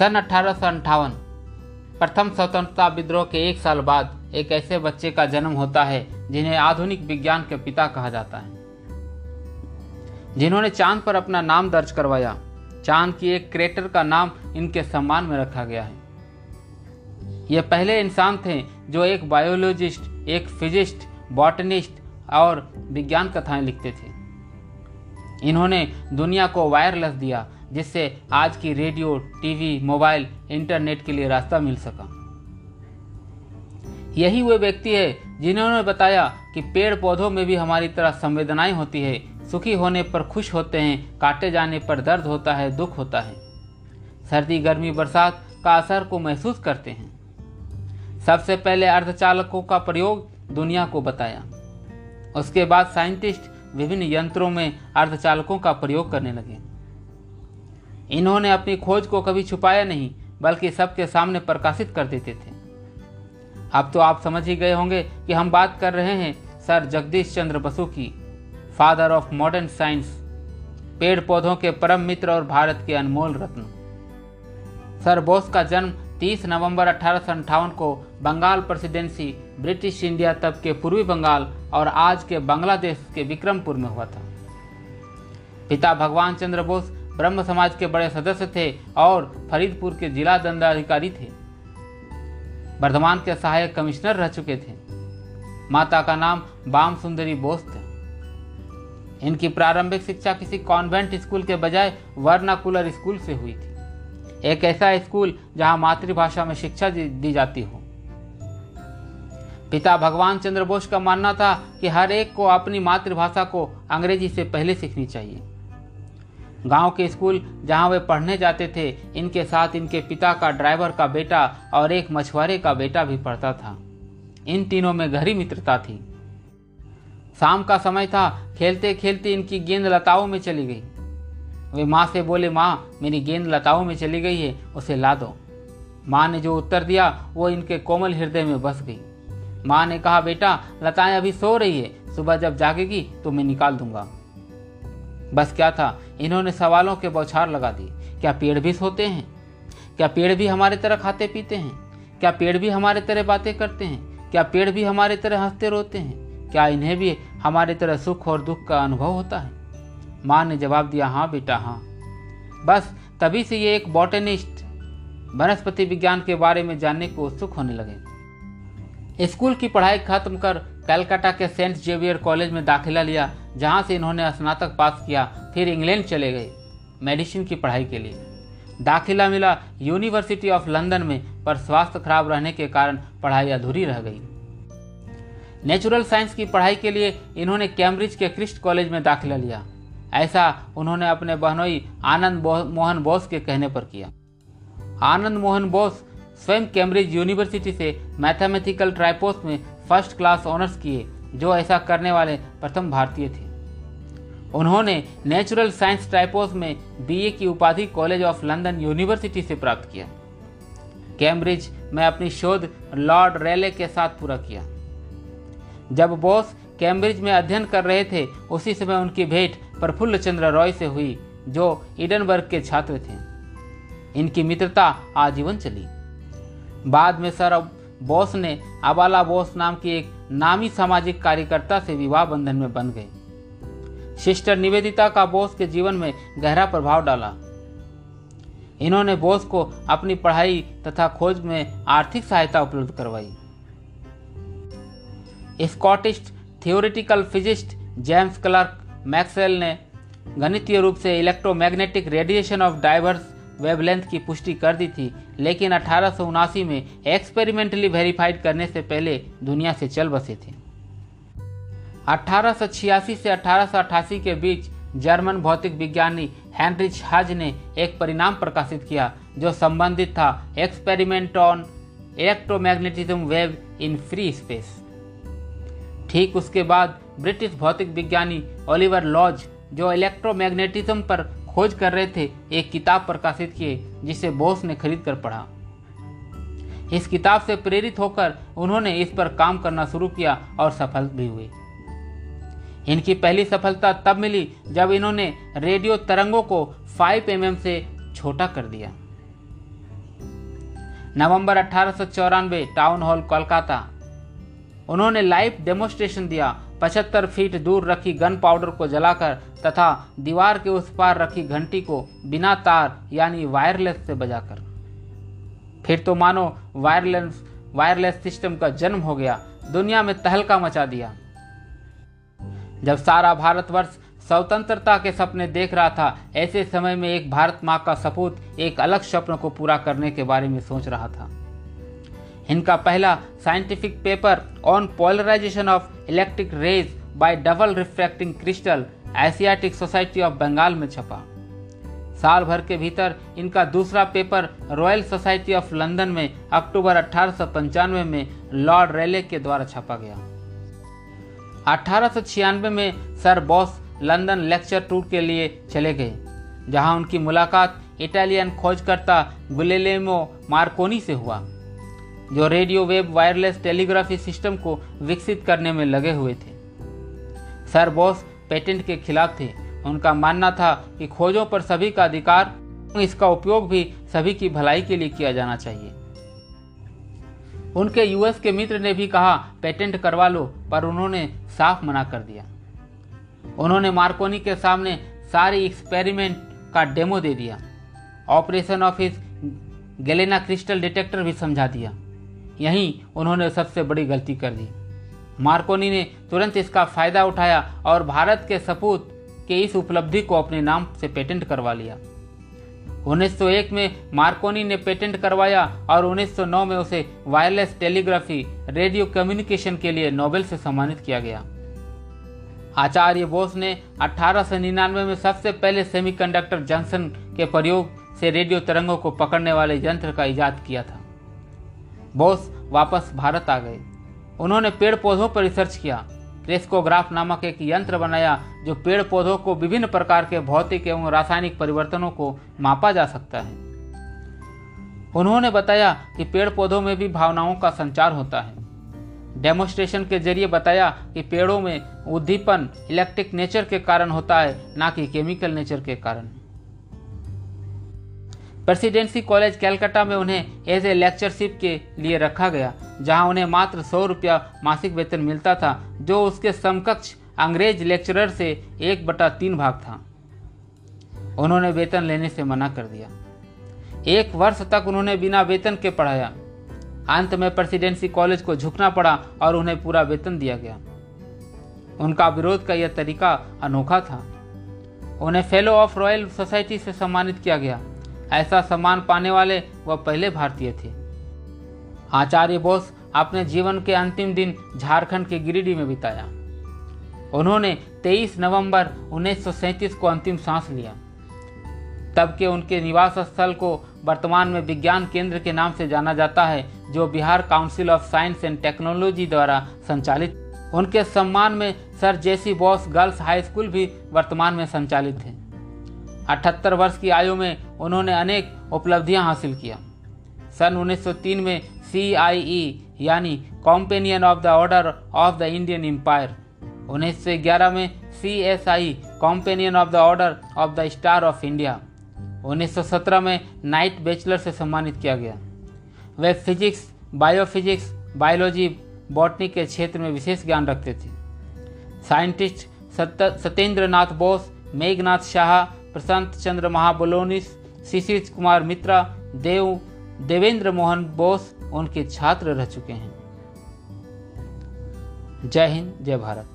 सन अठारह प्रथम स्वतंत्रता विद्रोह के एक साल बाद एक ऐसे बच्चे का जन्म होता है, जिन्हें आधुनिक विज्ञान के पिता कहा जाता है। जिन्होंने चाँद पर अपना नाम दर्ज करवाया। चाँद की एक क्रेटर का नाम इनके सम्मान में रखा गया है। ये पहले इंसान थे जो एक बायोलॉजिस्ट, एक फिजिस्ट, बॉटनिस्ट और विज्ञान कथाएँ लिखते थे। इन्होंने दुनिया को वायरलेस दिया जिससे आज की रेडियो, टीवी, मोबाइल, इंटरनेट के लिए रास्ता मिल सका। यही वो व्यक्ति है जिन्होंने बताया कि पेड़ पौधों में भी हमारी तरह संवेदनाएँ होती है, सुखी होने पर खुश होते हैं, काटे जाने पर दर्द होता है, दुख होता है। सर्दी, गर्मी, बरसात का असर को महसूस करते हैं। सबसे पहले अर्धचालकों का प्रयोग दुनिया को बताया। उसके बाद साइंटिस्ट विभिन्न यंत्रों में अर्धचालकों का प्रयोग करने लगे। इन्होंने अपनी खोज को कभी छुपाया नहीं, बल्कि सबके सामने प्रकाशित कर देते थे। अब तो आप समझ ही गए होंगे कि हम बात कर रहे हैं सर जगदीश चंद्र बसु की, फादर ऑफ़ मॉडर्न साइंस पेड़ पौधों के परम मित्र और भारत के अनमोल रत्न। सर बोस का जन्म 30 नवंबर अठारह को बंगाल प्रेसिडेंसी, ब्रिटिश इंडिया तब के पूर्वी बंगाल और आज के बांग्लादेश के विक्रमपुर में हुआ था। पिता भगवान चंद्र बोस ब्रह्म समाज के बड़े सदस्य थे और फरीदपुर के जिला दंडाधिकारी थे। वर्धमान के सहायक कमिश्नर रह चुके थे। माता का नाम बाम सुंदरी बोस थे। इनकी प्रारंभिक शिक्षा किसी कॉन्वेंट स्कूल के बजाय वर्नाकुलर स्कूल से हुई थी। एक ऐसा स्कूल जहाँ मातृभाषा में शिक्षा दी जाती हो। पिता भगवान चंद्र बोस का मानना था कि हर एक को अपनी मातृभाषा को अंग्रेज़ी से पहले सीखनी चाहिए। गाँव के स्कूल जहाँ वे पढ़ने जाते थे, इनके साथ इनके पिता का ड्राइवर का बेटा और एक मछुआरे का बेटा भी पढ़ता था। इन तीनों में गहरी मित्रता थी। शाम का समय था खेलते खेलते इनकी गेंद लताओं में चली गई। वे माँ से बोले, माँ, मेरी गेंद लताओं में चली गई है, उसे ला दो। माँ ने जो उत्तर दिया, वो इनके कोमल हृदय में बस गई। माँ ने कहा, बेटा, लताएँ अभी सो रही है, सुबह जब जागेगी तो मैं निकाल दूँगा। बस क्या था इन्होंने सवालों के बौछार लगा दी क्या पेड़ भी सोते हैं? क्या पेड़ भी हमारे तरह खाते पीते हैं? क्या पेड़ भी हमारे तरह बातें करते हैं? क्या पेड़ भी हमारे तरह हँसते रोते हैं? क्या इन्हें भी हमारे तरह सुख और दुख का अनुभव होता है? माँ ने जवाब दिया हाँ बेटा हाँ। बस तभी से ये एक बॉटनिस्ट वनस्पति विज्ञान के बारे में जानने को उत्सुक होने लगे। स्कूल की पढ़ाई खत्म कर कलकत्ता के सेंट जेवियर कॉलेज में दाखिला लिया जहाँ से इन्होंने स्नातक पास किया, फिर इंग्लैंड चले गए, मेडिसिन की पढ़ाई के लिए। दाखिला मिला यूनिवर्सिटी ऑफ़ लंदन में, पर स्वास्थ्य खराब रहने के कारण पढ़ाई अधूरी रह गई। नेचुरल साइंस की पढ़ाई के लिए इन्होंने कैम्ब्रिज के क्रिस्ट कॉलेज में दाखिला लिया। ऐसा उन्होंने अपने बहनोई आनंद मोहन बोस के कहने पर किया। आनंद मोहन बोस स्वयं कैम्ब्रिज यूनिवर्सिटी से मैथमेटिकल ट्राइपोस में फ़र्स्ट क्लास ऑनर्स किए। जो ऐसा करने वाले प्रथम भारतीय थे। उन्होंने नेचुरल साइंस ट्राइपोस में बीए की उपाधि कॉलेज ऑफ़ लंदन यूनिवर्सिटी से प्राप्त किया। कैम्ब्रिज में अपनी शोध लॉर्ड रेले के साथ पूरा किया। जब बोस कैम्ब्रिज में अध्ययन कर रहे थे, उसी समय उनकी भेंट प्रफुल्ल चंद्र रॉय से हुई, जो इडनबर्ग के छात्र थे। इनकी मित्रता आजीवन चली। बाद में सर बोस ने अबाला बोस नाम की एक नामी सामाजिक कार्यकर्ता से विवाह बंधन में बन गई। सिस्टर निवेदिता का बोस के जीवन में गहरा प्रभाव डाला। इन्होंने बोस को अपनी पढ़ाई तथा खोज में आर्थिक सहायता उपलब्ध करवाई। Scottish theoretical physicist James Clerk Maxwell ने गणितीय रूप से electromagnetic radiation of diverse wavelength की पुष्टि कर दी थी, लेकिन अठारह सौ उनासी में एक्सपेरिमेंटली वेरीफाइड करने से पहले दुनिया से चल बसे थे। 1886 से 1888 के बीच जर्मन भौतिक विज्ञानी हैंनरिच हज ने एक परिणाम प्रकाशित किया, जो संबंधित था experiment on electromagnetism wave in free space ठीक उसके बाद ब्रिटिश भौतिक विज्ञानी ओलिवर लॉज जो इलेक्ट्रोमैग्नेटिज्म पर खोज कर रहे थे, एक किताब प्रकाशित किए, जिसे बोस ने खरीद कर पढ़ा। इस किताब से प्रेरित होकर उन्होंने इस पर काम करना शुरू किया और सफल भी हुए। इनकी पहली सफलता तब मिली जब इन्होंने रेडियो तरंगों को 5 एम से छोटा कर दिया। नवंबर अठारह सौ चौरानवे, टाउन हॉल, कोलकाता। उन्होंने लाइव डेमोस्ट्रेशन दिया 75 फीट दूर रखी गन पाउडर को जलाकर तथा दीवार के उस पार रखी घंटी को बिना तार, यानी वायरलेस से बजाकर। फिर तो मानो वायरलेस वायरलेस सिस्टम का जन्म हो गया, दुनिया में तहलका मचा दिया। जब सारा भारतवर्ष स्वतंत्रता के सपने देख रहा था, ऐसे समय में एक भारत माँ का सपूत एक अलग स्वप्न को पूरा करने के बारे में सोच रहा था। इनका पहला scientific paper on polarisation of electric rays by double refracting crystal Asiatic Society of Bengal में छपा। साल भर के भीतर इनका दूसरा paper Royal Society of London में अक्टूबर अठारह सौ पंचानवे में लॉर्ड रेले के द्वारा छपा गया। अठारह में sir Bose London lecture tour के लिए चले गए, जहाँ उनकी मुलाकात इटालियन खोजकर्ता गुलेलेमो मार्कोनी से हुआ। जो radio, wave, wireless telegraphy system को विकसित करने में लगे हुए थे। सर बॉस पेटेंट के खिलाफ थे। उनका मानना था कि खोजों पर सभी का अधिकार, इसका उपयोग भी सभी की भलाई के लिए किया जाना चाहिए। उनके यूएस के मित्र ने भी कहा, पेटेंट करवा लो, पर उन्होंने साफ़ मना कर दिया। उन्होंने मार्कोनी के सामने सारी एक्सपेरिमेंट का डेमो दे दिया। Operation office, galena crystal detector भी समझा दिया। यहीं उन्होंने सबसे बड़ी गलती कर दी। मार्कोनी ने तुरंत इसका फ़ायदा उठाया और भारत के सपूत के इस उपलब्धि को अपने नाम से पेटेंट करवा लिया। 1901 में मार्कोनी ने पेटेंट करवाया और 1909 में उसे वायरलेस टेलीग्राफी, रेडियो कम्युनिकेशन के लिए नोबेल से सम्मानित किया गया। आचार्य बोस ने अठारह सौ निन्यानवे में सबसे पहले सेमीकंडक्टर जंक्शन के प्रयोग से रेडियो तरंगों को पकड़ने वाले यंत्र का इजाद किया था। बोस वापस भारत आ गए। उन्होंने पेड़ पौधों पर रिसर्च किया। क्रेस्कोग्राफ नामक एक यंत्र बनाया जो पेड़ पौधों को विभिन्न प्रकार के भौतिक एवं रासायनिक परिवर्तनों को मापा जा सकता है। उन्होंने बताया कि पेड़ पौधों में भी भावनाओं का संचार होता है। डेमोस्ट्रेशन के ज़रिए बताया कि पेड़ों में उद्दीपन इलेक्ट्रिक नेचर के कारण होता है, ना कि केमिकल नेचर के कारण। प्रेसिडेंसी कॉलेज कैलकाटा में उन्हें एज ए लेक्चरशिप के लिए रखा गया, जहाँ उन्हें मात्र सौ रुपया मासिक वेतन मिलता था, जो उसके समकक्ष अंग्रेज़ लेक्चरर से एक बटा तीन भाग था। उन्होंने वेतन लेने से मना कर दिया। एक वर्ष तक उन्होंने बिना वेतन के पढ़ाया। अंत में प्रेसिडेंसी कॉलेज को झुकना पड़ा और उन्हें पूरा वेतन दिया गया। उनका विरोध का यह तरीका अनोखा था। उन्हें फेलो ऑफ़ रॉयल सोसाइटी से सम्मानित किया गया। ऐसा सम्मान पाने वाले वह पहले भारतीय थे। आचार्य बोस अपने जीवन के अंतिम दिन झारखंड के गिरिडीह में बिताया। उन्होंने 23 नवंबर 1937 को अंतिम सांस लिया। तब के उनके निवास स्थल को वर्तमान में विज्ञान केंद्र के नाम से जाना जाता है, जो Bihar council of science and technology द्वारा संचालित। उनके सम्मान में sir JC Bose girls high school भी वर्तमान में संचालित है। अठहत्तर वर्ष की आयु में उन्होंने अनेक उपलब्धियाँ हासिल किया। सन 1903 में सी आई ई यानी Companion of the Order of the Indian Empire 1911 में C S I Companion of the Order of the Star of India 1917 में नाइट बैचलर से सम्मानित किया गया। वे फिजिक्स बायोफिजिक्स बायोलॉजी बॉटनी के क्षेत्र में विशेष ज्ञान रखते थे। साइंटिस्ट सत्येंद्र नाथ बोस, मेघनाथ शाह प्रशांत चंद्र महाबलोनिस शिशिर कुमार मित्रा, देव, देवेंद्र मोहन बोस उनके छात्र रह चुके हैं। जय हिंद, जय भारत।